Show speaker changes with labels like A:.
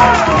A: Oh!